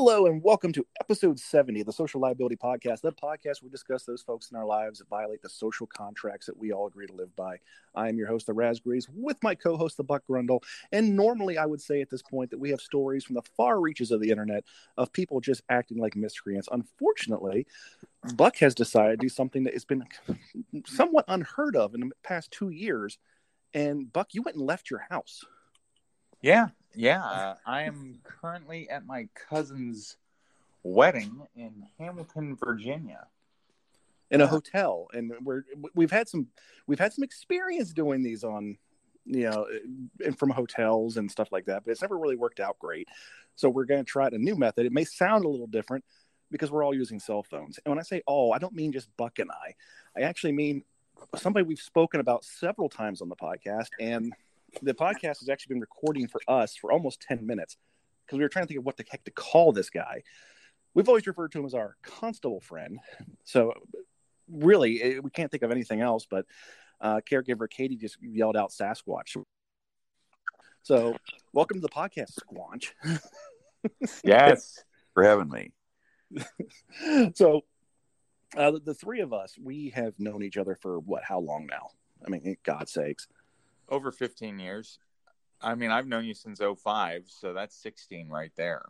Hello and welcome to episode 70 of the Social Liability Podcast, the podcast we discuss those folks in our lives that violate the social contracts that we all agree to live by. I am your host, the Raspberries, with my co host, the Buck Grundle. And normally I would say at this point that we have stories from the far reaches of the internet of people just acting like miscreants. Unfortunately, Buck has decided to do something that has been somewhat unheard of in the past two years. And Buck, you went and left your house. Yeah, yeah. Uh, I am currently at my cousin's wedding in Hamilton, Virginia. In a hotel, and we're we've had some we've had some experience doing these on, you know, and from hotels and stuff like that, but it's never really worked out great. So we're going to try a new method. It may sound a little different because we're all using cell phones. And when I say all, I don't mean just Buck and I. I actually mean somebody we've spoken about several times on the podcast and the podcast has actually been recording for us for almost 10 minutes because we were trying to think of what the heck to call this guy. We've always referred to him as our constable friend. So, really, it, we can't think of anything else, but uh, caregiver Katie just yelled out Sasquatch. So, welcome to the podcast, Squanch. yes, for having me. so, uh, the, the three of us, we have known each other for what, how long now? I mean, God's sakes over 15 years. I mean, I've known you since 05, so that's 16 right there.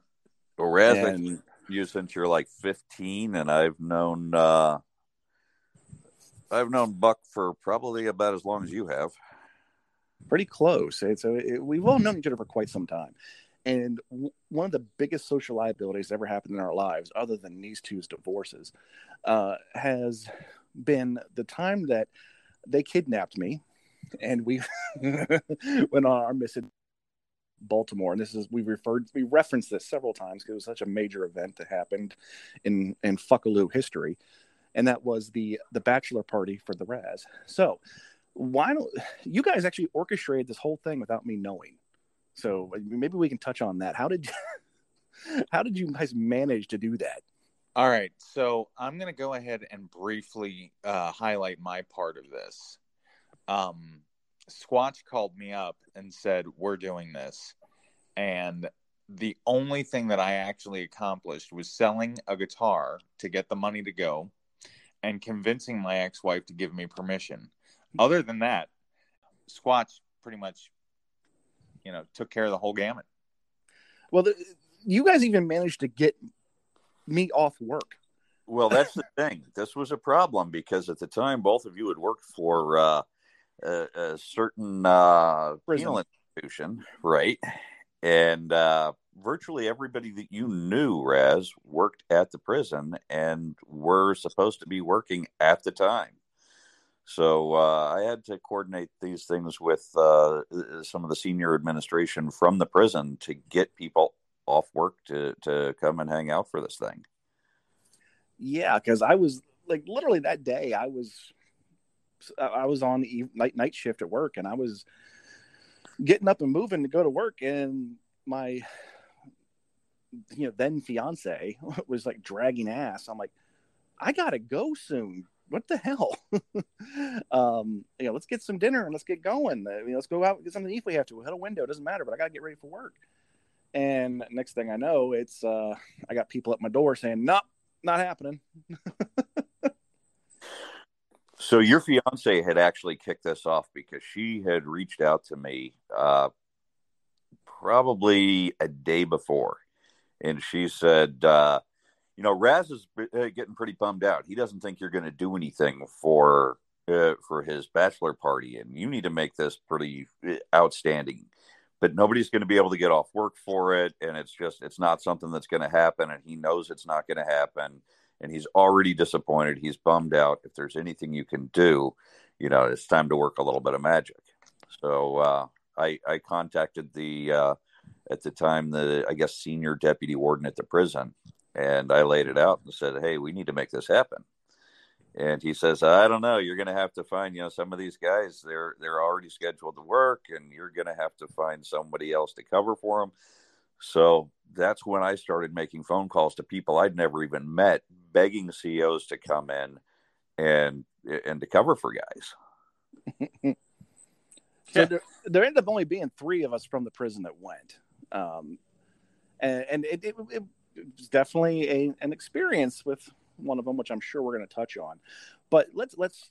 Well, Raz, and... you since you're like 15, and I've known uh, I've known Buck for probably about as long as you have. Pretty close. So it, we've all known each other for quite some time. And w- one of the biggest social liabilities that ever happened in our lives, other than these two's divorces, uh, has been the time that they kidnapped me and we went on our mission Baltimore, and this is we referred we referenced this several times because it was such a major event that happened in in Fuckaloo history, and that was the the bachelor party for the Raz. So why don't you guys actually orchestrated this whole thing without me knowing? So maybe we can touch on that. How did how did you guys manage to do that? All right, so I'm going to go ahead and briefly uh, highlight my part of this um, Squatch called me up and said, We're doing this. And the only thing that I actually accomplished was selling a guitar to get the money to go and convincing my ex wife to give me permission. Other than that, Squatch pretty much, you know, took care of the whole gamut. Well, the, you guys even managed to get me off work. Well, that's the thing. This was a problem because at the time, both of you had worked for uh, a, a certain uh, penal institution, right? And uh, virtually everybody that you knew, Raz, worked at the prison and were supposed to be working at the time. So uh, I had to coordinate these things with uh, some of the senior administration from the prison to get people off work to to come and hang out for this thing. Yeah, because I was like literally that day I was I was on the night night shift at work, and I was getting up and moving to go to work, and my you know then fiance was like dragging ass. I'm like, I gotta go soon. What the hell? um, you know, let's get some dinner and let's get going. Uh, you know, let's go out and get something to eat if we have to. We'll hit a window. It doesn't matter, but I gotta get ready for work. And next thing I know, it's uh, I got people at my door saying, "Nope, not happening." So your fiance had actually kicked this off because she had reached out to me uh, probably a day before, and she said, uh, "You know, Raz is uh, getting pretty bummed out. He doesn't think you're going to do anything for uh, for his bachelor party, and you need to make this pretty uh, outstanding." But nobody's going to be able to get off work for it, and it's just it's not something that's going to happen, and he knows it's not going to happen and he's already disappointed. He's bummed out. If there's anything you can do, you know, it's time to work a little bit of magic. So uh, I, I contacted the uh, at the time the I guess senior deputy warden at the prison, and I laid it out and said, "Hey, we need to make this happen." And he says, "I don't know. You're going to have to find you know some of these guys. They're they're already scheduled to work, and you're going to have to find somebody else to cover for them." So that's when I started making phone calls to people I'd never even met, begging CEOs to come in and and to cover for guys. so there, there, ended up only being three of us from the prison that went, um, and, and it, it, it, it's definitely a, an experience with one of them, which I'm sure we're going to touch on. But let's let's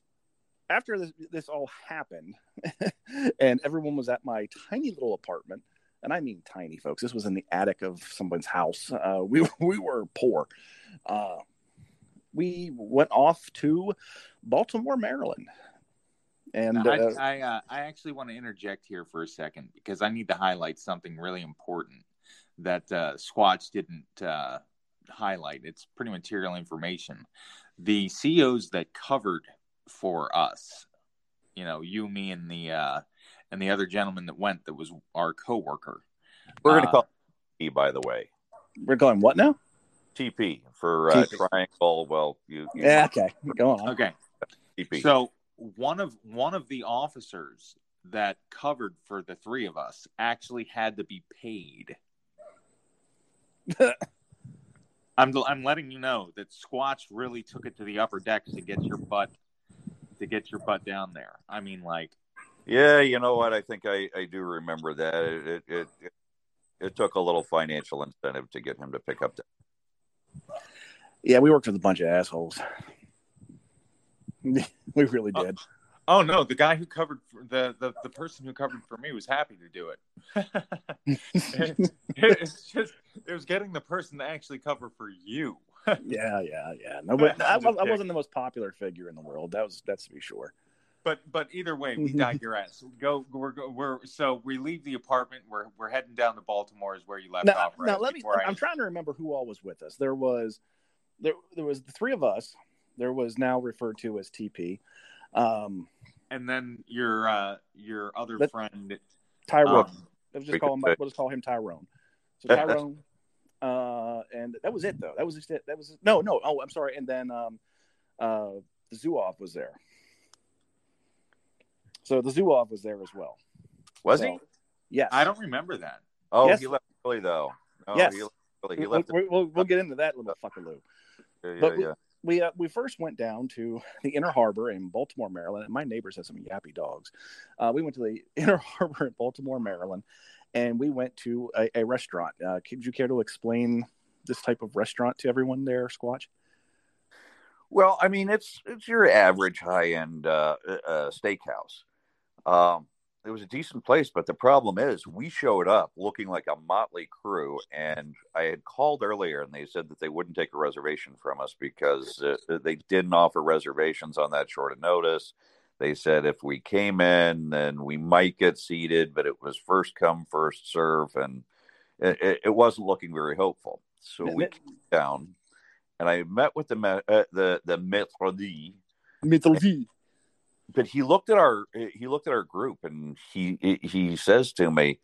after this, this all happened, and everyone was at my tiny little apartment, and I mean tiny, folks. This was in the attic of someone's house. Uh, we we were poor. Uh, we went off to Baltimore, Maryland, and I uh, I, uh, I actually want to interject here for a second because I need to highlight something really important that uh, Squatch didn't uh, highlight. It's pretty material information. The CEOs that covered for us, you know, you, me, and the uh, and the other gentleman that went that was our coworker. We're going to Uh, call it TP, by the way. we're going what now? TP for uh, TP. triangle. Well, you, you Yeah, okay, go on. Okay, TP. so one of one of the officers that covered for the three of us actually had to be paid. I'm I'm letting you know that Squatch really took it to the upper decks to get your butt to get your butt down there. I mean, like yeah, you know what? I think I, I do remember that. It, it it it took a little financial incentive to get him to pick up the. Yeah, we worked with a bunch of assholes. we really oh, did. Oh no, the guy who covered for the, the the person who covered for me was happy to do it. it's just it was getting the person to actually cover for you. yeah, yeah, yeah. No, but I, I'm I wasn't the most popular figure in the world. That was that's to be sure. But but either way, we digress. Go we're go- we're so we leave the apartment. We're we're heading down to Baltimore. Is where you left Now, off. now let me. before I- I'm trying to remember who all was with us. There was, there there was the three of us. There was now referred to as TP. Um, and then your uh your other Let- friend. Tyrone. um, Let's just call him. could say- We'll just call him Tyrone. So Tyrone, uh, and that was it though. That was just it. That was no, no. Oh, I'm sorry. And then um, uh, the Zuoff was there. So the Zuoff was there as well. Was So, he? Yes. I don't remember that. Oh, Yes. he left early though. No, Yes. he left early. He We'll, left. we'll, we'll, we'll get into that little fuckaloo. yeah, yeah, but we- yeah. we uh, we first went down to the Inner Harbor in Baltimore, Maryland. And my neighbors have some yappy dogs. Uh, we went to the Inner Harbor in Baltimore, Maryland, and we went to a, a restaurant. Uh, could you care to explain this type of restaurant to everyone there, Squatch? Well, I mean, it's it's your average high end uh, uh, steakhouse. Um, it was a decent place, but the problem is we showed up looking like a motley crew, and I had called earlier, and they said that they wouldn't take a reservation from us because uh, they didn't offer reservations on that short of notice. They said if we came in, then we might get seated, but it was first come, first serve, and it, it- wasn't looking very hopeful. So we came down, and I met with the uh, the the maître d', Mittelvi. But he looked at our he looked at our group and he he says to me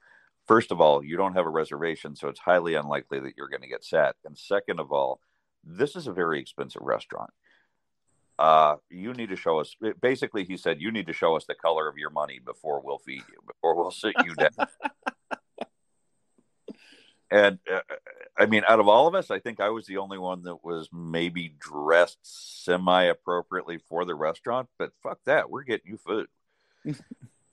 first of all you don't have a reservation so it's highly unlikely that you're going to get sat. And second of all this is a very expensive restaurant. Uh you need to show us basically he said you need to show us the color of your money before we'll feed you before we'll sit you down. And uh, i mean out of all of us i think i was the only one that was maybe dressed semi appropriately for the restaurant but fuck that we're getting you food.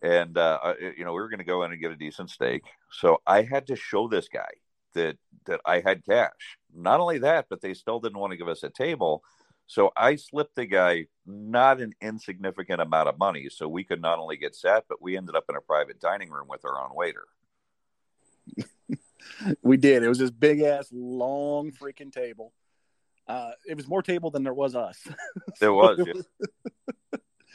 And uh you know we were going to go in and get a decent steak. So i had to show this guy that that i had cash. Not only that but they still didn't want to give us a table. So i slipped the guy not an insignificant amount of money so we could not only get sat but we ended up in a private dining room with our own waiter We did. It was this big ass, long freaking table. Uh, it was more table than there was us. There was, it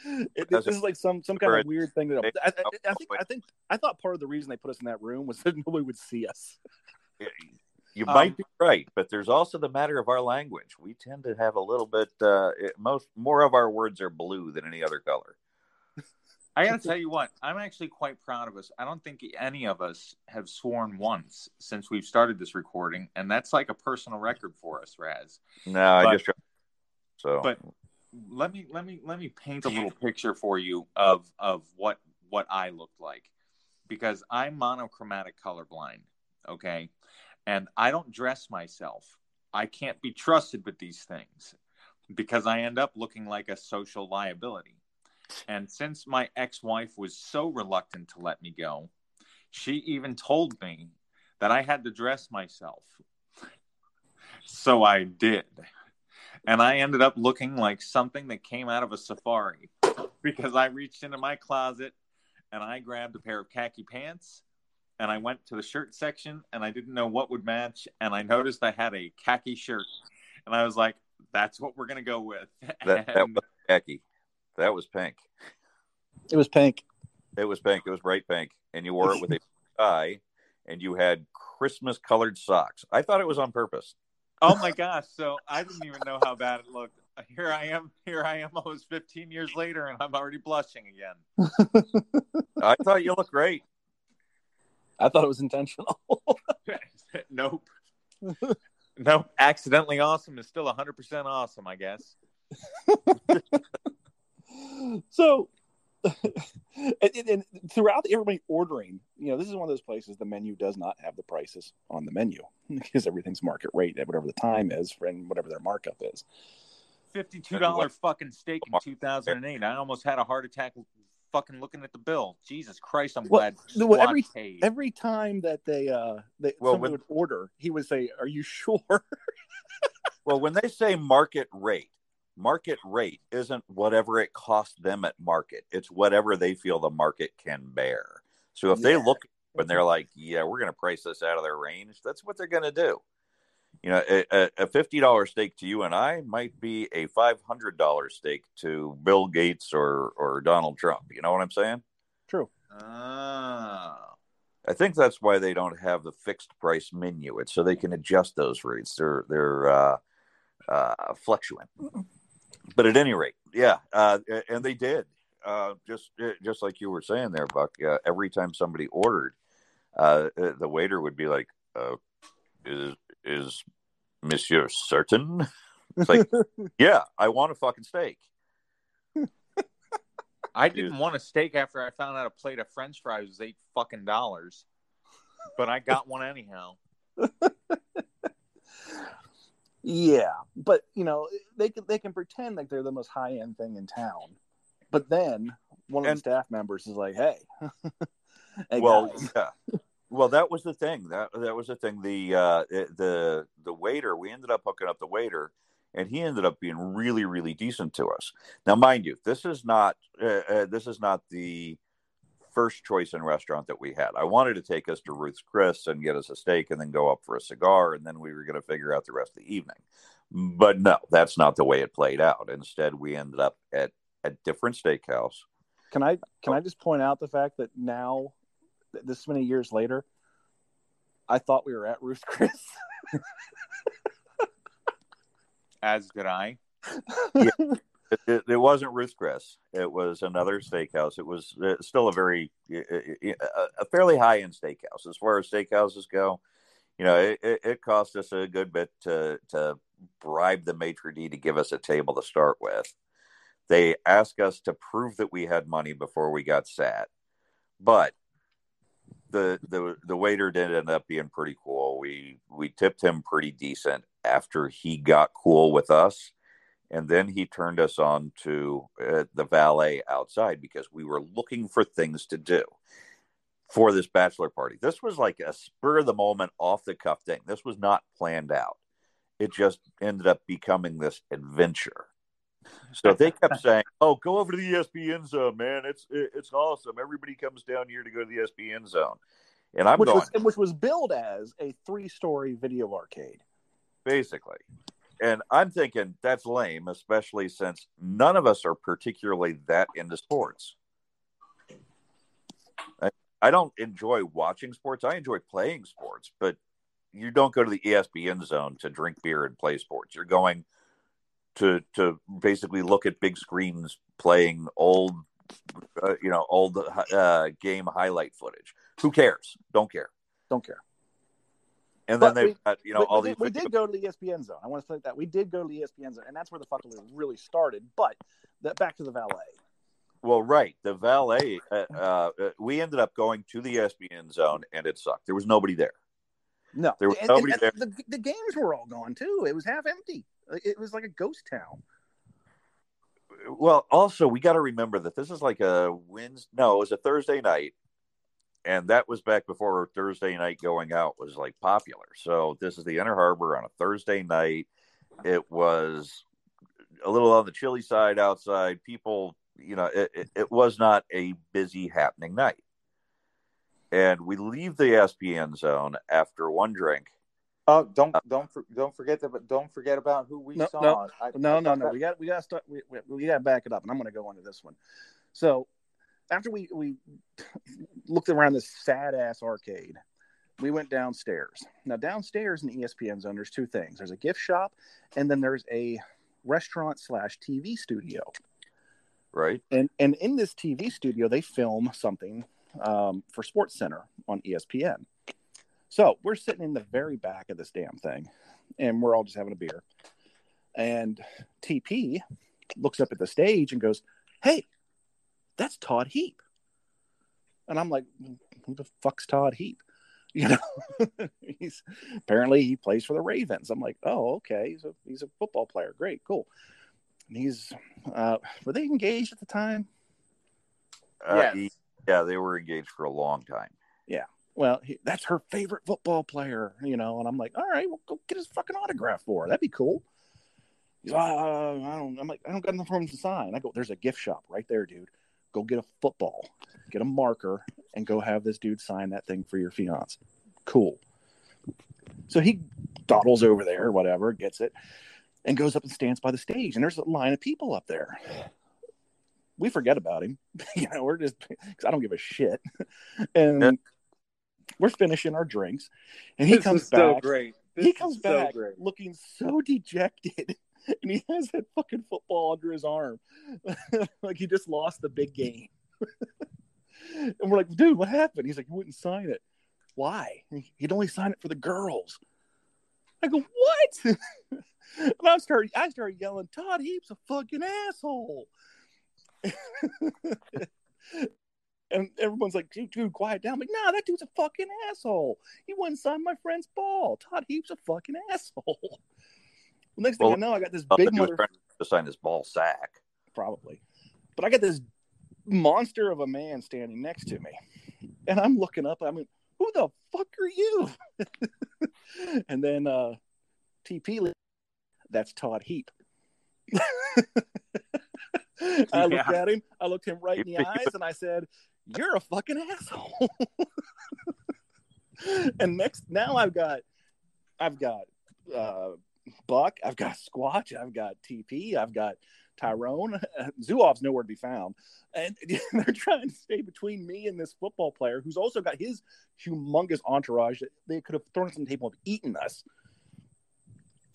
yeah. it, this is like some some kind of weird thing that I, I, I think Oh, I think I thought part of the reason they put us in that room was that nobody would see us. You Um, might be right, but there's also the matter of our language. We tend to have a little bit uh, it, most more of our words are blue than any other color. I got to tell you what, I'm actually quite proud of us. I don't think any of us have sworn once since we've started this recording, and that's like a personal record for us, Raz. No, I just so But let me let me let me paint a little picture for you of of what what I looked like because I'm monochromatic colorblind, okay? And I don't dress myself. I can't be trusted with these things because I end up looking like a social liability. And since my ex-wife was so reluctant to let me go, she even told me that I had to dress myself. So I did. And I ended up looking like something that came out of a safari because I reached into my closet and I grabbed a pair of khaki pants and I went to the shirt section and I didn't know what would match and I noticed I had a khaki shirt and I was like, that's what we're gonna go with. That, that was khaki. That was pink. It was pink. It was pink. It was bright pink, and you wore it with a tie, and you had Christmas colored socks. I thought it was on purpose. oh my gosh! So I didn't even know how bad it looked. Here I am. Here I am, almost 15 years later, and I'm already blushing again. I thought you looked great. I thought it was intentional. nope. nope. Accidentally awesome is still 100% awesome, I guess. So and, and- and throughout everybody ordering you know this is one of those places the menu does not have the prices on the menu because everything's market rate at whatever the time is and whatever their markup is $52 fucking steak in 2008. I almost had a heart attack fucking looking at the bill. Jesus Christ, I'm Well, glad well, every- paid. every time that they uh they Well, somebody when- would order he would say are you sure Well, when they say market rate, market rate isn't whatever it costs them at market. It's whatever they feel the market can bear. So if they look and they're like, "Yeah, we're going to price this out of their range," that's what they're going to do. You know, a, a- a fifty dollar steak to you and I might be a five hundred dollar steak to Bill Gates or or Donald Trump. You know what I'm saying? true Ah. I think that's why they don't have the fixed price menu. It's so they can adjust those rates. They're they're uh, uh, fluctuant. But at any rate, yeah, uh, and they did. Uh, just just like you were saying there, Buck. Uh, every time somebody ordered, uh, the waiter would be like, uh, "Is is Monsieur certain?" It's like, "Yeah, I want a fucking steak." I didn't want a steak after I found out a plate of French fries was eight fucking dollars, but I got one anyhow. Yeah but you know they can they can pretend like they're the most high end thing in town but then one of And- the staff members is like hey, hey well, yeah. Well, that was the thing. That that was the thing. The uh, the the waiter. We ended up hooking up the waiter, and he ended up being really, really decent to us. Now, mind you, this is not uh, uh, this is not the first choice in restaurant that we had. I wanted to take us to Ruth's Chris and get us a steak, and then go up for a cigar, and then we were going to figure out the rest of the evening. But no, that's not the way it played out. Instead, we ended up at a different steakhouse. Can I can oh. I just point out the fact that now, this many years later, I thought we were at Ruth Chris. As did I. It, it, wasn't Ruth's Chris. It was another steakhouse. It was uh, still a very, uh, uh, a fairly high end steakhouse as far as steakhouses go. You know, it, it, it cost us a good bit to to bribe the maitre d to give us a table to start with. They asked us to prove that we had money before we got sat, but the the the waiter did end up being pretty cool. We we tipped him pretty decent after he got cool with us and then he turned us on to uh, the valet outside because we were looking for things to do for this bachelor party. This was like a spur of the moment, off the cuff thing. This was not planned out. It just ended up becoming this adventure. So they kept saying, "Oh, go over to the ESPN zone, man. It's it's awesome. Everybody comes down here to go to the ESPN zone." And I'm which going, was which was billed as a three story video arcade. basically. And I'm thinking that's lame, especially since none of us are particularly that into sports. I, I don't enjoy watching sports. I enjoy playing sports, but you don't go to the ESPN zone to drink beer and play sports. You're going to to basically look at big screens playing old, uh, you know, old uh, game highlight footage. Who cares? Don't care. Don't care. And then they've we- got you know we, all we, these. we did go to the ESPN zone. I want to say that we did go to the ESPN zone, and that's where the fucking really started. But that back to the valet. Well, right. The valet, uh, uh, uh, we ended up going to the ESPN zone and it sucked. There was nobody there. No, There was And- nobody and- there. The, the games were all gone too. It was half empty. It was like a ghost town. Well, also, we got to remember that this is like a Wednesday. No, it was a Thursday night. And that was back before Thursday night going out was like popular. So this is the Inner Harbor on a Thursday night. It was a little on the chilly side outside. People, you know, it, it, it was not a busy happening night. And we leave the ESPN zone after one drink. Oh, don't don't don't forget that. But don't forget about who we No, saw. no, I- no, I no, no. that- We got we got to start. We, we, we got to back it up, and I'm going to go into this one. So after we we looked around this sad ass arcade, we went downstairs. Now downstairs in the ESPN zone, there's two things. There's a gift shop, and then there's a restaurant slash TV studio. Right. And and in this TV studio, they film something um, for Sports Center on ESPN. So we're sitting in the very back of this damn thing, and we're all just having a beer. And TP looks up at the stage and goes, "Hey, that's Todd Heap." And I'm like, "Who the fuck's Todd Heap?" You know, he's apparently he plays for the Ravens. I'm like, "Oh, okay. He's a he's a football player. Great, cool." And he's uh, were they engaged at the time? Uh, Yes. he- yeah, they were engaged for a long time. Yeah. Well, he, that's her favorite football player, you know. And I'm like, all right, well, go get his fucking autograph for her. That'd be cool. He's like, uh, I don't. I'm like, I don't got enough room to sign. I go, there's a gift shop right there, dude. Go get a football, get a marker, and go have this dude sign that thing for your fiance. Cool. So he dawdles over there, whatever, gets it, and goes up and stands by the stage. And there's a line of people up there. We forget about him. you know, we're just because I don't give a shit. and Yeah. we're finishing our drinks, and he This comes is so back. great. he comes so back great. looking so dejected, and he has that fucking football under his arm, like he just lost the big game. and we're like, dude, what happened? He's like, you wouldn't sign it. Why? He'd only sign it for the girls. I go, what? and I start, I start yelling, Todd Heap's a fucking asshole. and everyone's like, dude, dude, quiet down. I'm like, nah, that dude's a fucking asshole. He wouldn't sign my friend's ball. Todd Heap's a fucking asshole. The next thing Well, I know, I got this big that he was mother to sign his ball sack. probably. But I got this monster of a man standing next to me. And I'm looking up, I mean, who the fuck are you? and then uh TP that's Todd Heap. I looked Yeah. at him, I looked him right in the He- he eyes, and I said, You're a fucking asshole. and next now I've got I've got uh Buck, I've got Squatch, I've got TP, I've got Tyrone. Zuov's nowhere to be found. And they're trying to stay between me and this football player who's also got his humongous entourage that they could have thrown us on the table and eaten us.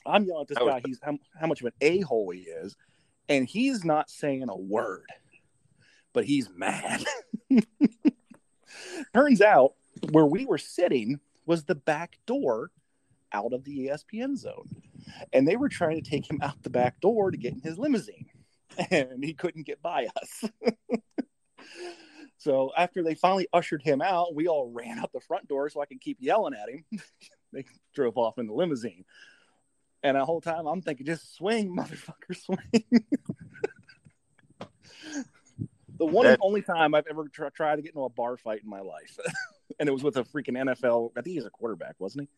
I'm yelling at this guy, he's how, how much of an a hole he is, and he's not saying a word, but he's mad. Turns out where we were sitting was the back door out of the ESPN zone. And they were trying to take him out the back door to get in his limousine. And he couldn't get by us. so after they finally ushered him out, we all ran out the front door so I could keep yelling at him. they drove off in the limousine. And the whole time I'm thinking, just swing, motherfucker, swing. the one and only time I've ever tr- tried to get into a bar fight in my life. and it was with a freaking NFL. I think he's a quarterback, wasn't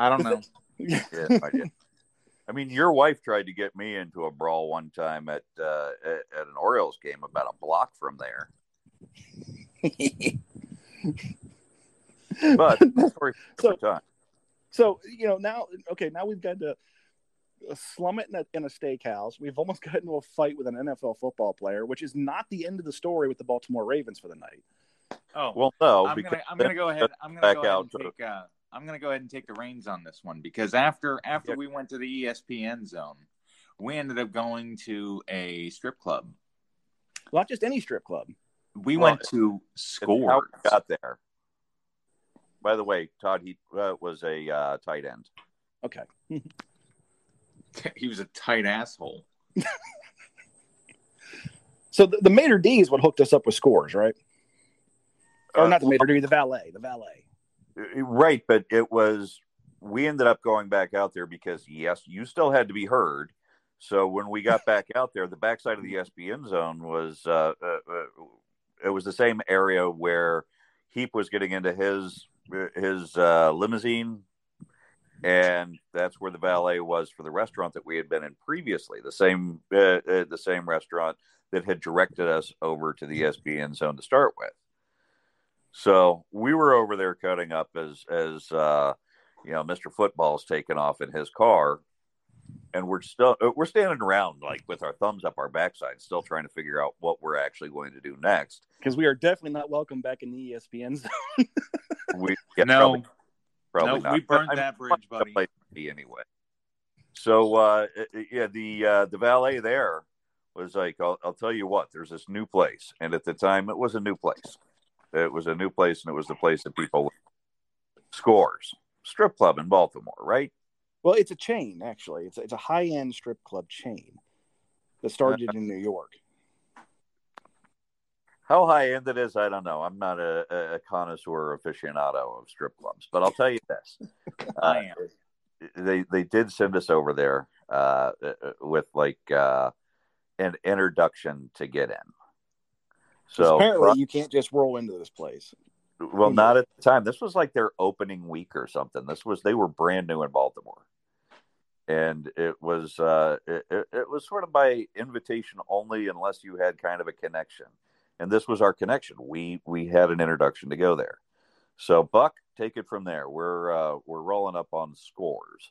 I don't know. Yeah, I did. I mean, your wife tried to get me into a brawl one time at uh, at, at an Orioles game about a block from there. But story for So- time. So you know now, okay, now we've got to uh, slum it in a, in a steakhouse. We've almost got into a fight with an NFL football player, which is not the end of the story with the Baltimore Ravens for the night. Oh, Well, no, I'm gonna I'm gonna go ahead. I'm gonna back go ahead out and to- take. Uh, I'm gonna go ahead and take the reins on this one because after after we went to the ESPN zone, we ended up going to a strip club. Not just any strip club. We Well, went to it's how we got there. By the way, Todd he uh, was a uh, tight end. Okay, he was a tight asshole. so the, the maitre d is what hooked us up with scores, right? Or Uh, not the maitre d, the valet, the valet. Right, but it was we ended up going back out there because yes, you still had to be heard. So when we got back out there, the backside of the ESPN zone was uh, uh, uh, it was the same area where Heap was getting into his his uh, limousine, and that's where the valet was for the restaurant that we had been in previously. The same uh, uh, the same restaurant that had directed us over to the ESPN zone to start with. So we were over there cutting up as as uh, you know, Mr. Football's taking off in his car, and we're still uh, we're standing around like with our thumbs up our backside, still trying to figure out what we're actually going to do next. Because we are definitely not welcome back in the ESPN zone. we yeah, no, probably, probably no, not. we burned But, I that mean, bridge, it's a buddy. place to be anyway. So uh, yeah, the uh, the valet there was like, I'll, I'll tell you what, there's this new place, and at the time it was a new place. It was a new place, and it was the place that people scores strip club in Baltimore, right? well, it's a chain actually. It's it's a high end strip club chain that started in New York. How high end it is, I don't know. I'm not a, a connoisseur aficionado of strip clubs, but I'll tell you this: I Uh, am. they they did send us over there uh, uh, with like uh, an introduction to get in. 'Cause So apparently, you can't just roll into this place. well, not at the time. This was like their opening week or something. This was they were brand new in Baltimore, and it was uh, it, it, it was sort of by invitation only, unless you had kind of a connection. And this was our connection. We we had an introduction to go there. So Buck, take it from there. We're uh, we're rolling up on scores.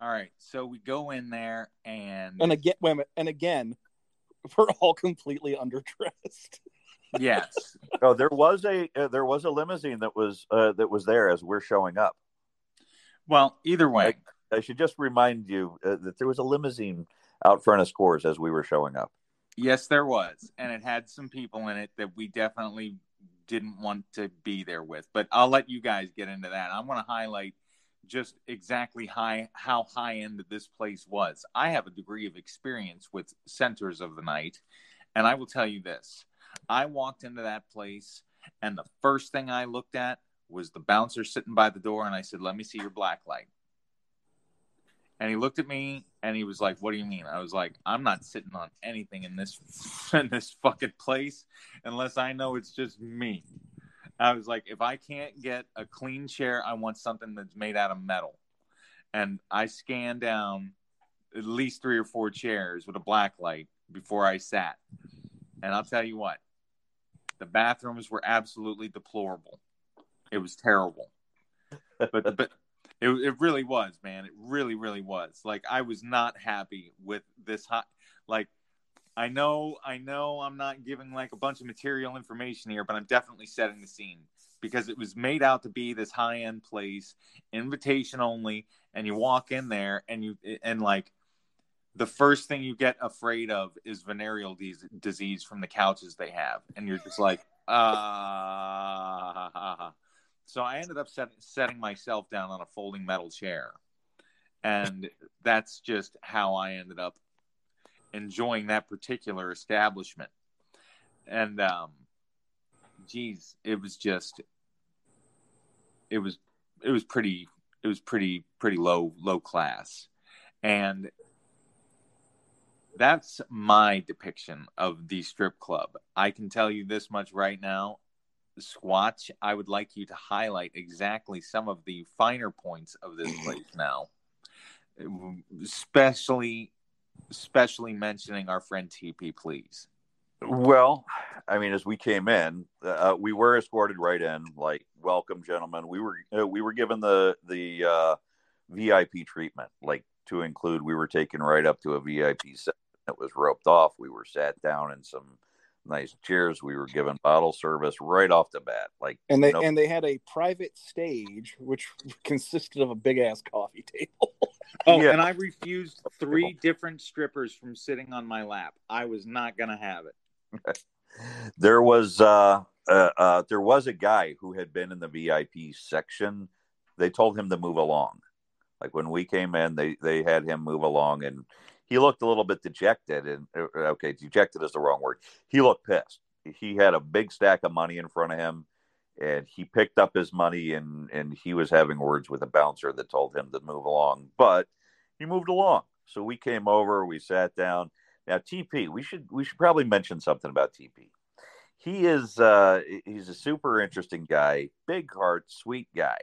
All right, so we go in there and, And again, wait a minute, and again, we're all completely underdressed. Yes, Oh, there was a uh, there was a limousine that was uh, that was there as we're showing up. well, either way, I should just remind you uh, that there was a limousine out front of Scores as we were showing up. yes, there was, and it had some people in it that we definitely didn't want to be there with. But I'll let you guys get into that. I want to highlight just exactly high how high end this place was. I have a degree of experience with centers of the night, and I will tell you this: I walked into that place, and the first thing I looked at was the bouncer sitting by the door, and I said, "Let me see your black light." And he looked at me and he was like, "What do you mean?" I was like, "I'm not sitting on anything in this in this fucking place unless I know it's just me." I was like, "If I can't get a clean chair, I want something that's made out of metal." And I scanned down at least three or four chairs with a black light before I sat. And I'll tell you what, the bathrooms were absolutely deplorable. It was terrible. But but it, it really was, man. It really, really was. Like I was not happy with this hot. Like I know, I know, I'm not giving like a bunch of material information here, but I'm definitely setting the scene because it was made out to be this high end place, invitation only, and you walk in there and you and like the first thing you get afraid of is venereal dis- disease from the couches they have, and you're just like, ah. So I ended up set, setting myself down on a folding metal chair, and that's just how I ended up enjoying that particular establishment. And um, geez, it was just, it was, it was pretty, it was pretty, pretty low, low class, and that's my depiction of the strip club. I can tell you this much right now. Squatch, I would like you to highlight exactly some of the finer points of this place now. Especially especially mentioning our friend TP, please. Well, I mean, as we came in, uh, we were escorted right in, like welcome, gentlemen. We were uh, we were given the the uh, VIP treatment, like to include. We were taken right up to a VIP set that was roped off. We were sat down in some nice chairs. We were given bottle service right off the bat, like And they no- and they had a private stage which consisted of a big ass coffee table. Oh, Yeah. and I refused three different strippers from sitting on my lap. I was not going to have it. there was uh, uh, uh, there was a guy who had been in the VIP section. They told him to move along. Like when we came in, they they had him move along, and he looked a little bit dejected. And uh, okay, dejected is the wrong word. He looked pissed. He had a big stack of money in front of him, and he picked up his money and and he was having words with a bouncer that told him to move along. But he moved along. So we came over, we sat down. Now TP, we should we should probably mention something about TP. he is uh, he's a super interesting guy, big heart, sweet guy.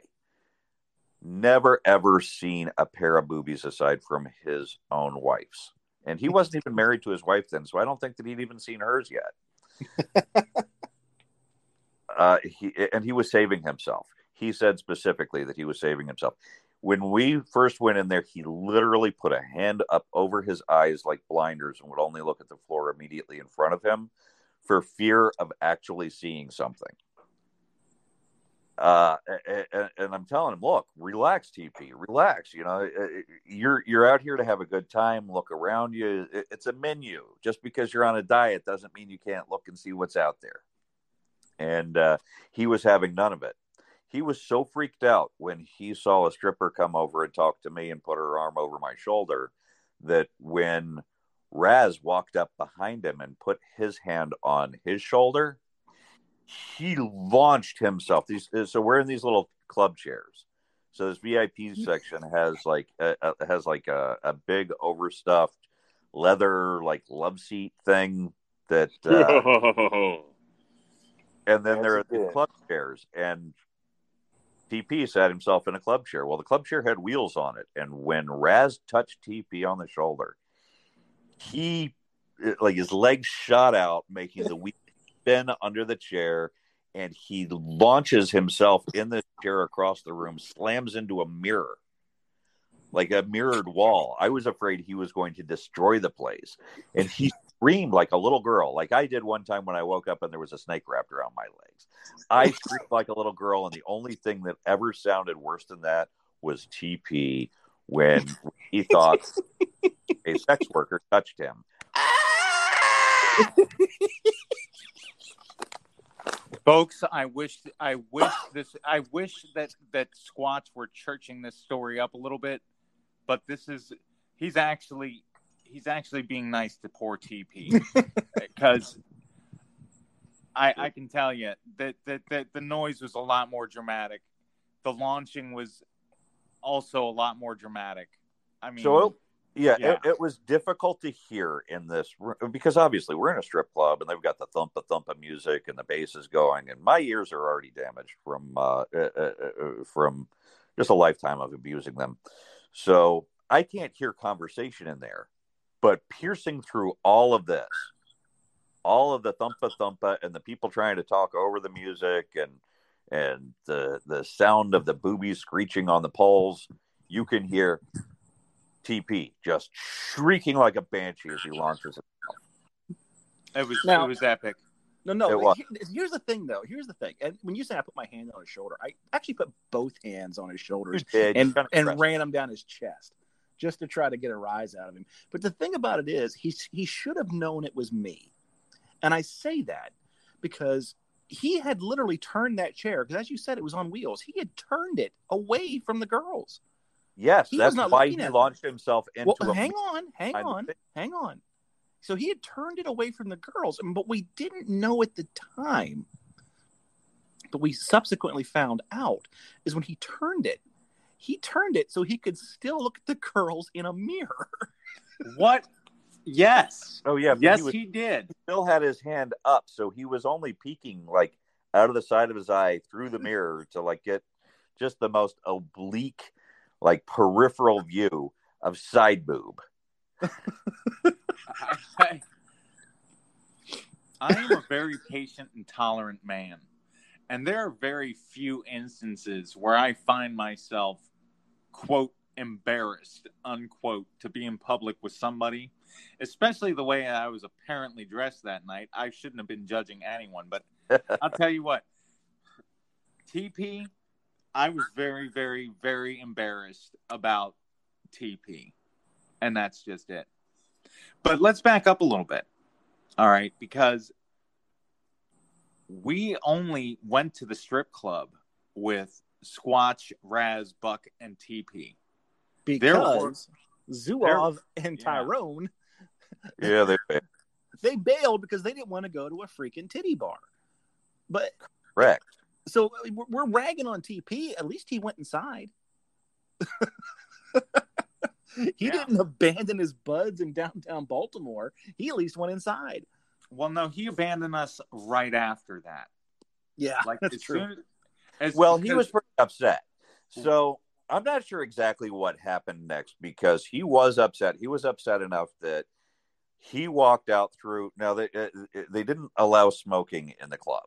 Never ever seen a pair of boobies aside from his own wife's, and he wasn't even married to his wife then, so I don't think that he'd even seen hers yet. uh, he and he was saving himself. He said specifically that he was saving himself. When we first went in there, he literally put a hand up over his eyes like blinders and would only look at the floor immediately in front of him for fear of actually seeing something. Uh, and, and, I'm telling him, look, relax, TP, relax. You know, you're you're out here to have a good time. Look around you. It's a menu. Just because you're on a diet doesn't mean you can't look and see what's out there. And uh, he was having none of it. He was so freaked out when he saw a stripper come over and talk to me and put her arm over my shoulder that when Raz walked up behind him and put his hand on his shoulder. He launched himself. These uh, so we're in these little club chairs. So this VIP mm-hmm. section has like a, a, has like a, a big overstuffed leather like love seat thing that. Uh, and then there are the club chairs and TP sat himself in a club chair. Well, the club chair had wheels on it, and when Raz touched TP on the shoulder, he like his legs shot out, making the wheel spin under the chair, and he launches himself in the chair across the room, slams into a mirror, like a mirrored wall. I was afraid he was going to destroy the place, and he screamed like a little girl, like I did one time when I woke up and there was a snake wrapped around my legs. I screamed like a little girl, and the only thing that ever sounded worse than that was TP when he thought a sex worker touched him. Folks, I wish I wish this I wish that that Squatch were churching this story up a little bit, but this is he's actually he's actually being nice to poor TP because I I can tell you that, that that the noise was a lot more dramatic. The launching was also a lot more dramatic. I mean, so yeah, yeah. It, it, was difficult to hear in this room because obviously we're in a strip club and they've got the thump a thump of music and the bass is going, and my ears are already damaged from uh, uh, uh, uh, from just a lifetime of abusing them. So I can't hear conversation in there, but piercing through all of this, all of the thumpa thumpa and the people trying to talk over the music and and the the sound of the boobies screeching on the poles, you can hear TP just shrieking like a banshee as he launches it. It was now, it was epic. No, no. Here's the thing, though. Here's the thing. And when you say I put my hand on his shoulder, I actually put both hands on his shoulders and and ran them down his chest just to try to get a rise out of him. But the thing about it is, he he should have known it was me, and I say that because he had literally turned that chair because, as you said, it was on wheels. He had turned it away from the girls. Yes, he that's why he launched them. himself into. Well, hang on, hang on, hang on. So he had turned it away from the girls, but we didn't know at the time. But we subsequently found out is when he turned it, he turned it so he could still look at the girls in a mirror. what? Yes. Oh yeah. Yes, he, was, he did. Still had his hand up, so he was only peeking like out of the side of his eye through the mirror to like get just the most oblique like peripheral view of side boob. I, I am a very patient and tolerant man. And there are very few instances where I find myself, quote, embarrassed, unquote, to be in public with somebody, especially the way I was apparently dressed that night. I shouldn't have been judging anyone, but I'll tell you what, TP I was very, very, very embarrassed about TP. And that's just it. But let's back up a little bit. All right. Because we only went to the strip club with Squatch, Raz, Buck, and TP. Because Zuov and Tyrone. Yeah, they bailed. they bailed because they didn't want to go to a freaking titty bar. But correct so we're ragging on TP. At least he went inside. he yeah. didn't abandon his buds in downtown Baltimore. He at least went inside. Well, no, he abandoned us right after that. Yeah, Like that's as true. soon as Well, he was pretty upset. So I'm not sure exactly what happened next because he was upset. He was upset enough that he walked out through. Now they uh, they didn't allow smoking in the club,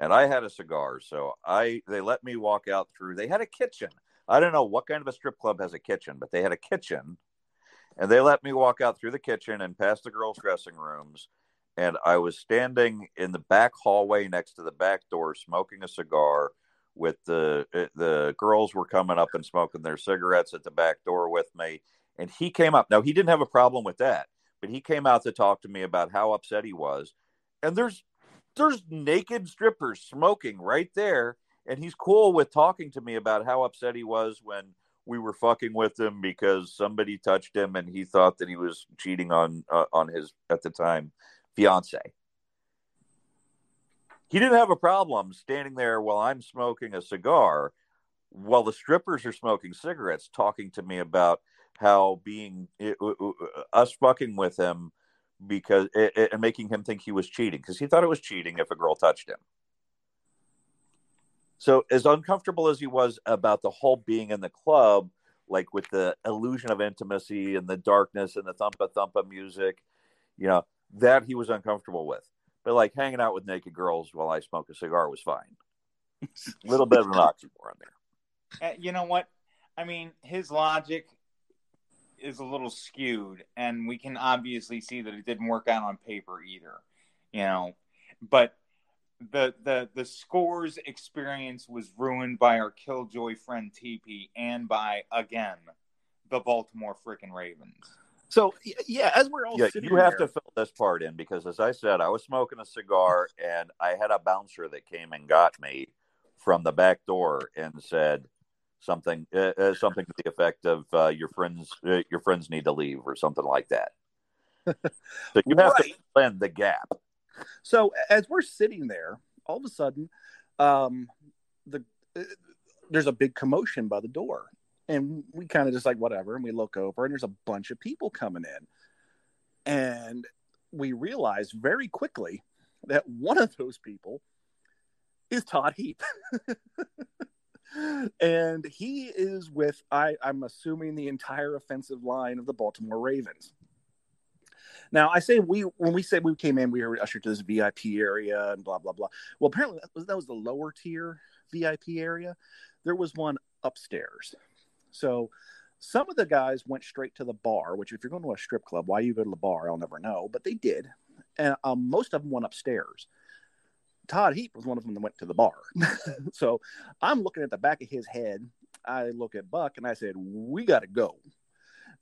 and I had a cigar, so I they let me walk out through. They had a kitchen. I don't know what kind of a strip club has a kitchen, but they had a kitchen, and they let me walk out through the kitchen and past the girls' dressing rooms. And I was standing in the back hallway next to the back door, smoking a cigar with the uh, the girls were coming up and smoking their cigarettes at the back door with me and he came up now he didn't have a problem with that but he came out to talk to me about how upset he was and there's there's naked strippers smoking right there and he's cool with talking to me about how upset he was when we were fucking with him because somebody touched him and he thought that he was cheating on uh, on his at the time fiance. He didn't have a problem standing there while I'm smoking a cigar while the strippers are smoking cigarettes talking to me about how being it, us fucking with him because it, and making him think he was cheating because he thought it was cheating if a girl touched him so as uncomfortable as he was about the whole being in the club like with the illusion of intimacy and the darkness and the thumpa thumpa music you know that he was uncomfortable with but like hanging out with naked girls while I smoke a cigar was fine. A little bit of an oxymoron there. Uh, you know what? I mean, his logic is a little skewed, and we can obviously see that it didn't work out on paper either. You know, but the the the scores experience was ruined by our killjoy friend TP and by again the Baltimore freaking Ravens. So yeah, as we're all Yeah, sitting you have there- to fill this part in because, as I said, I was smoking a cigar and I had a bouncer that came and got me from the back door and said something, uh, uh, something to the effect of uh, "your friends, uh, your friends need to leave" or something like that. so you have Right. to in the gap. So as we're sitting there, all of a sudden, um, the uh, there's a big commotion by the door, and we kind of just like whatever, and we look over, and there's a bunch of people coming in, and we realize very quickly that one of those people is Todd Heap. and he is with I, I'm assuming the entire offensive line of the Baltimore Ravens. Now I say we when we say we came in, we were ushered to this VIP area and blah blah blah. Well, apparently that was that was the lower tier VIP area. There was one upstairs. So some of the guys went straight to the bar, which if you're going to a strip club, why you go to the bar, I'll never know. But they did, and um, most of them went upstairs. Todd Heap was one of them that went to the bar. so I'm looking at the back of his head. I look at Buck and I said, "We got to go."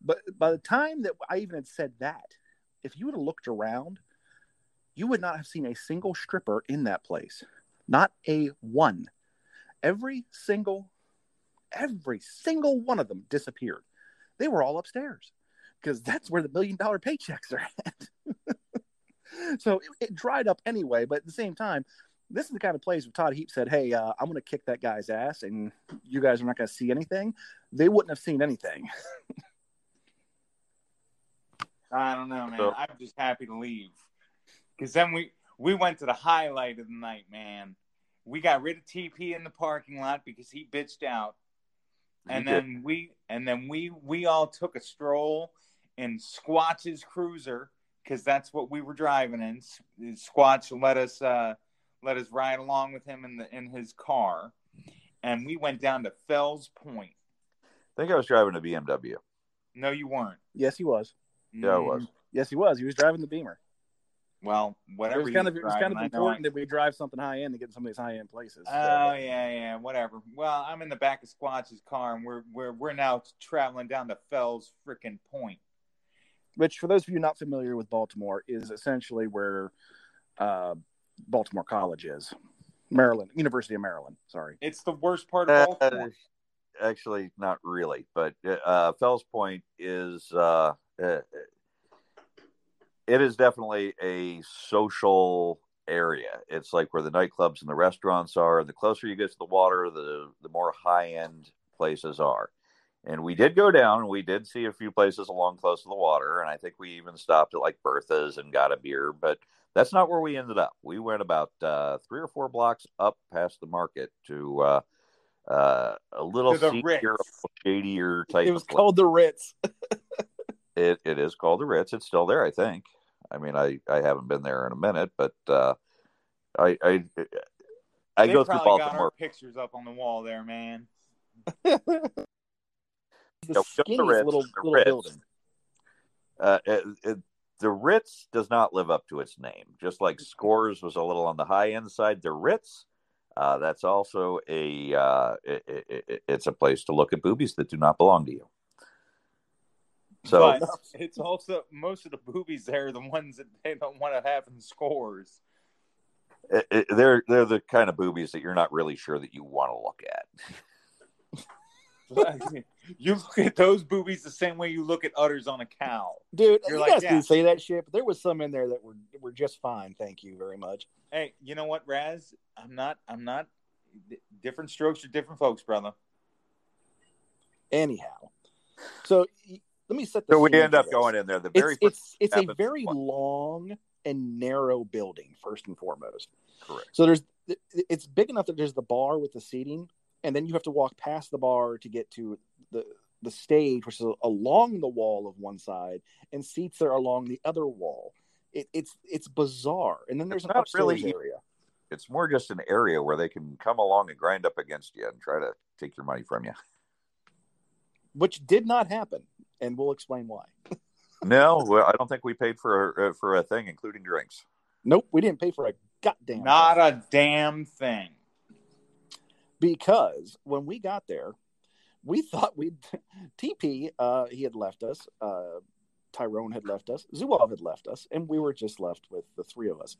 But by the time that I even had said that, if you would have looked around, you would not have seen a single stripper in that place. Not a one. Every single, every single one of them disappeared. They were all upstairs because that's where the million dollar paychecks are at. so it, it dried up anyway. But at the same time, this is the kind of place where Todd Heap said, "Hey, uh, I'm going to kick that guy's ass, and you guys are not going to see anything." They wouldn't have seen anything. I don't know, man. So- I'm just happy to leave because then we we went to the highlight of the night, man. We got rid of TP in the parking lot because he bitched out, and You did. then we and then we we all took a stroll in Squatch's cruiser because that's what we were driving in. Squatch let us uh, let us ride along with him in the in his car, and we went down to Fells Point. I think I was driving a BMW. No, you weren't. Yes, he was. Yeah, I was. Mm, Yes, he was. He was driving the Beamer. Well, It whatever. was kind of it was kind driving, of I important that we drive something high end to get some of these high end places. Oh yeah, yeah, whatever. Well, I'm in the back of Squatch's car, and we're we're we're now traveling down to Fells freaking Point. Which, for those of you not familiar with Baltimore, is essentially where uh, Baltimore College is. Maryland, University of Maryland. Sorry. It's the worst part of Uh, Baltimore. actually, not really, but uh, Fells Point is uh, uh, it is definitely a social area. It's like where the nightclubs and the restaurants are, and the closer you get to the water, the the more high end places are. And we did go down and we did see a few places along close to the water. And I think we even stopped at like Bertha's and got a beer, but that's not where we ended up. We went about uh, three or four blocks up past the market to uh, uh, a little seedier, Ritz. a little shadier type It was called the Ritz. It, it is called the Ritz. It's still there, I think. I mean, I, I haven't been there in a minute, but uh, I I I they go through probably got our Baltimore. pictures up on the wall there, man. the No, just the Ritz, little the little Ritz. building. Uh, it, it, the Ritz does not live up to its name. Just like Scores was a little on the high end side, the Ritz. Uh, that's also a uh, it, it, it- it's a place to look at boobies that do not belong to you. So but it's also most of the boobies there are the ones that they don't want to have in scores. it, it, they're they're the kind of boobies that you're not really sure that you want to look at. you look at those boobies the same way you look at udders on a cow. Dude, You're you like, guys yeah. can say that shit, but there was some in there that were were just fine. Thank you very much. Hey, you know what, Raz? I'm not. I'm not. Different strokes for different folks, brother. Anyhow, so let me set the So we end up this. going in there. The very It's first it's it's a very one. long and narrow building first and foremost. correct. So there's it's big enough that there's the bar with the seating, and then you have to walk past the bar to get to the the stage, which is along the wall of one side, and seats are along the other wall. It, it's it's bizarre, and then there's It's an upstairs really- area. It's more just an area where they can come along and grind up against you and try to take your money from you. which did not happen, and we'll explain why. No, well, I don't think we paid for uh, for a thing, including drinks. Nope, we didn't pay for a goddamn Not thing. a damn thing. because when we got there, we thought we'd TP. Uh, he had left us. Uh, Tyrone had left us. Zuov had left us, and we were just left with the three of us.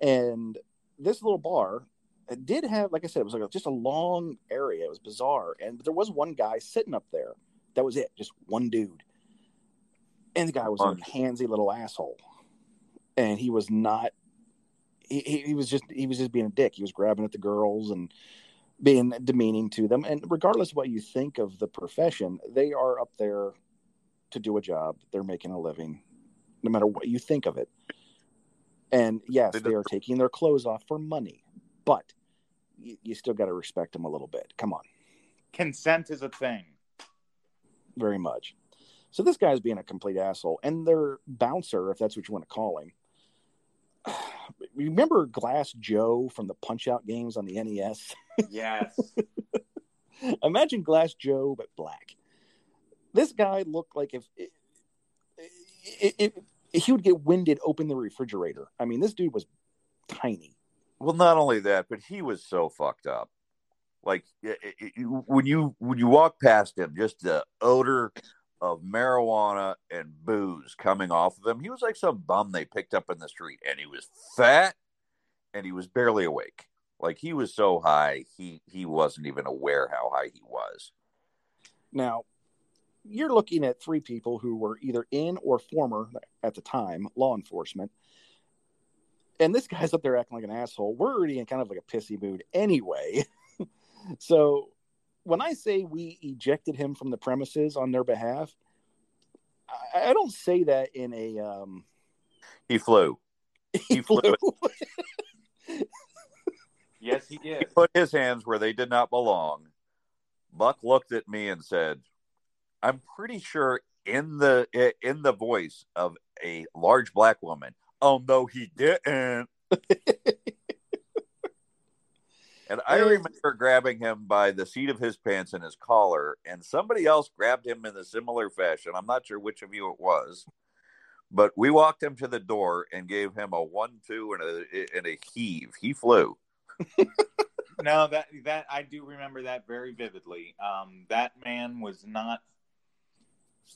And this little bar did have, like I said, it was like a, just a long area. It was bizarre, and there was one guy sitting up there. That was it, just one dude. And the guy was a Fun. handsy little asshole, and he was not. He, he, he was just he was just being a dick. He was grabbing at the girls and being demeaning to them. And regardless of what you think of the profession, they are up there to do a job. They're making a living, no matter what you think of it. And yes, They they are taking their clothes off for money, but you, you still got to respect them a little bit. Come on, Consent is a thing. very much. So this guy's being a complete asshole, and their bouncer, if that's what you want to call him. Remember Glass Joe from the Punch Out games on the NES? Yes. Imagine Glass Joe but black. This guy looked like if it, it, it, he would get winded open the refrigerator. I mean, this dude was tiny. Well, not only that, but he was so fucked up. Like it- it- it- when you when you walk past him, just the odor of marijuana and booze coming off of him. He was like some bum they picked up in the street, and he was fat, and he was barely awake. Like he was so high, he he wasn't even aware how high he was. Now, you're looking at three people who were either in or former at the time law enforcement. And this guy's up there acting like an asshole. We're already in kind of like a pissy mood anyway. so when I say we ejected him from the premises on their behalf, I, I don't say that in a um He flew. He flew it. yes, he did. He put his hands where they did not belong. Buck looked at me and said, "I'm pretty sure in the in the voice of a large black woman." Oh no, he didn't. And I remember grabbing him by the seat of his pants and his collar, and somebody else grabbed him in a similar fashion. I'm not sure which of you it was, but we walked him to the door and gave him a one-two and a and a heave. He flew. No, that that I do remember that very vividly. Um, that man was not.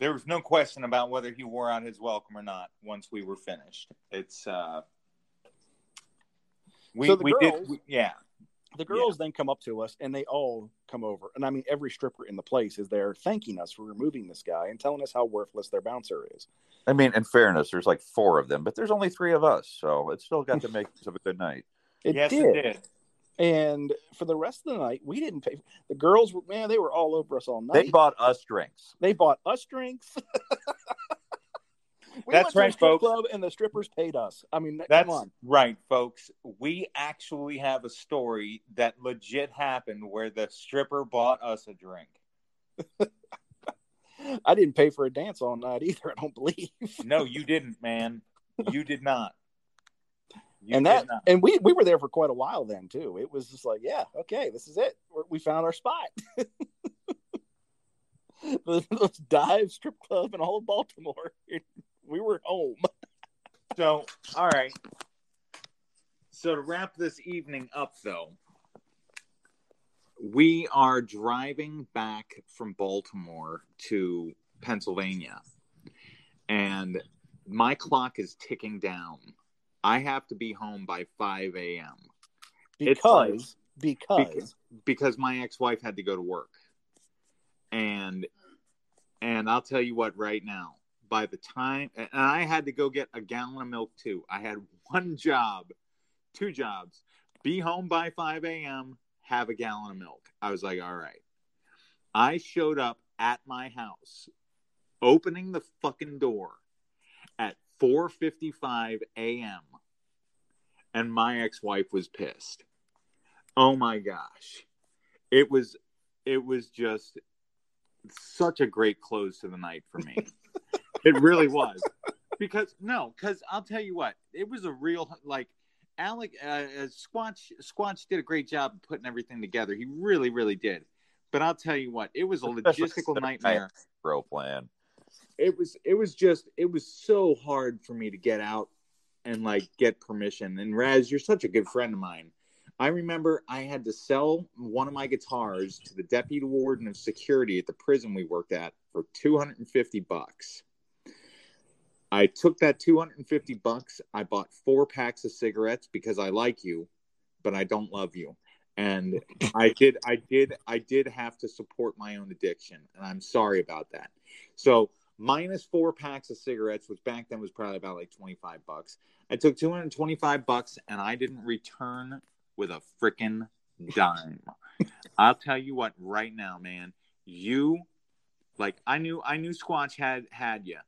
There was no question about whether he wore out his welcome or not. Once we were finished, it's. uh We So we girls- did we- yeah the girls then come up to us and they all come over. And I mean, every stripper in the place is there thanking us for removing this guy and telling us how worthless their bouncer is. I mean, in fairness, there's like four of them, but there's only three of us, so it still got to make us of a good night. It yes did. it did. And for the rest of the night, we didn't pay. The girls were man, they were all over us all night. They bought us drinks. They bought us drinks. we That's went to a right, folks. club, and the strippers paid us. I mean, That's come on. right, folks. We actually have a story that legit happened where the stripper bought us a drink. I didn't pay for a dance all night either. I don't believe. No, you didn't, man. You did not. You and that, not. and we we were there for quite a while then too. It was just like, yeah, okay, this is it. We're, we found our spot. the, the dive strip club in all of Baltimore. we were home. So, all right. So to wrap this evening up, though, we are driving back from Baltimore to Pennsylvania, and my clock is ticking down. I have to be home by 5 a.m. Because because because- because my ex-wife had to go to work. And and I'll tell you what right now, by the time and I had to go get a gallon of milk too. I had one job, two jobs. Be home by 5 a.m., have a gallon of milk. I was like, all right. I showed up at my house, opening the fucking door at 4:55 a.m. and my ex-wife was pissed. Oh my gosh. It was it was just such a great close to the night for me. it really was. Because no, cuz I'll tell you what, it was a real like Alec uh, uh, Squatch Squatch did a great job of putting everything together. He really really did. But I'll tell you what, it was a logistical nightmare Pro plan. it was it was just it was so hard for me to get out and like get permission and raz you're such a good friend of mine i remember i had to sell one of my guitars to the deputy warden of security at the prison we worked at for 250 bucks i took that 250 bucks i bought four packs of cigarettes because i like you but i don't love you and i did i did i did have to support my own addiction and i'm sorry about that so minus four packs of cigarettes, which back then was probably about like 25 bucks. I took 225 bucks and I didn't return with a freaking dime. I'll tell you what, right now, man, you like I knew I knew Squatch had had you,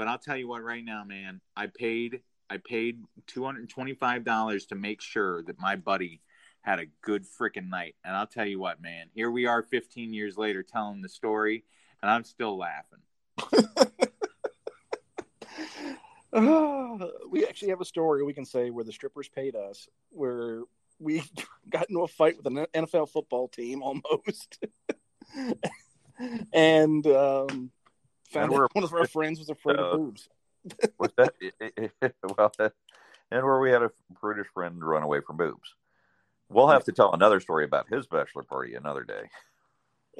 but I'll tell you what, right now, man, I paid I paid $225 to make sure that my buddy had a good freaking night. And I'll tell you what, man, here we are 15 years later telling the story, and I'm still laughing. we actually have a story we can say where the strippers paid us, where we got into a fight with an NFL football team almost, and um, found out one of our friends was afraid uh, of boobs. What's that? well, that, and where we had a British friend run away from boobs. We'll have to tell another story about his bachelor party another day,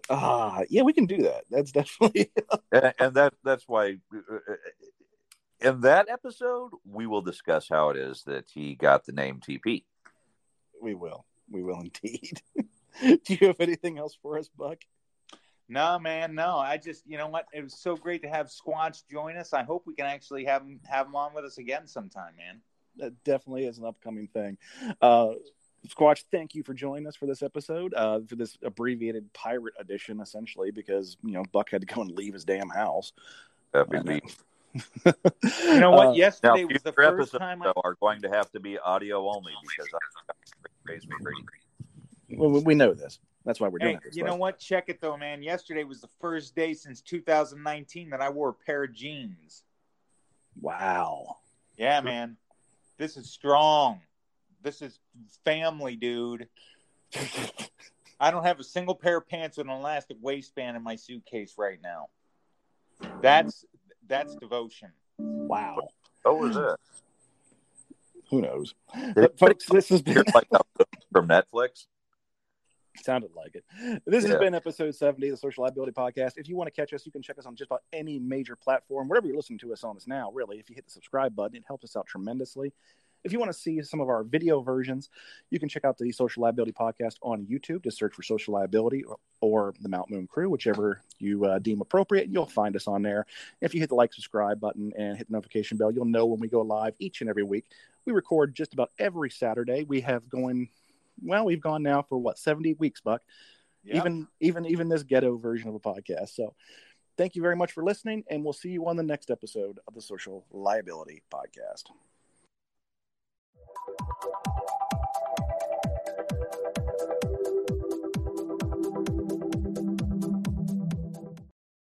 Ah, yeah, we can do that. That's definitely and, and that that's why. uh, In that episode, we will discuss how it is that he got the name TP. we will. We will indeed. do you have anything else for us, Buck? No, man, no. I just, you know what? It was so great to have Squatch join us. I hope we can actually have him have him on with us again sometime, man. that definitely is an upcoming thing. Uh, Squatch, thank you for joining us for this episode, uh, for this abbreviated pirate edition, essentially, because you know Buck had to go and leave his damn house. Happy I know. week. You know what? Uh, Now, Yesterday was the future first episodes time I though, are going to have to be audio only because I'm crazy well, we know this. That's why we're doing Hey, this. you know what? Check it though, man. Yesterday was the first day since 2019 that I wore a pair of jeans. Wow. Yeah, man. This is strong. This is family, dude. I don't have a single pair of pants with an elastic waistband in my suitcase right now. That's that's devotion. Wow. What was it? Who knows? But folks, this has been like uh, from Netflix? sounded like it. This has been episode 70 of the Social Liability Podcast. If you want to catch us, you can check us on just about any major platform, wherever you're listening to us on us now, really. If you hit the subscribe button, it helps us out tremendously. If you want to see some of our video versions, you can check out the Social Liability Podcast on YouTube. Just search for Social Liability or, or the Mount Moon Crew, whichever you uh, deem appropriate. And you'll find us on there. If you hit the like, subscribe button, and hit the notification bell, you'll know when we go live each and every week. We record just about every Saturday. We have going well, we've gone now for what seventy weeks, Buck. Yep. Even even even this ghetto version of a podcast. So, thank you very much for listening, and we'll see you on the next episode of the Social Liability Podcast.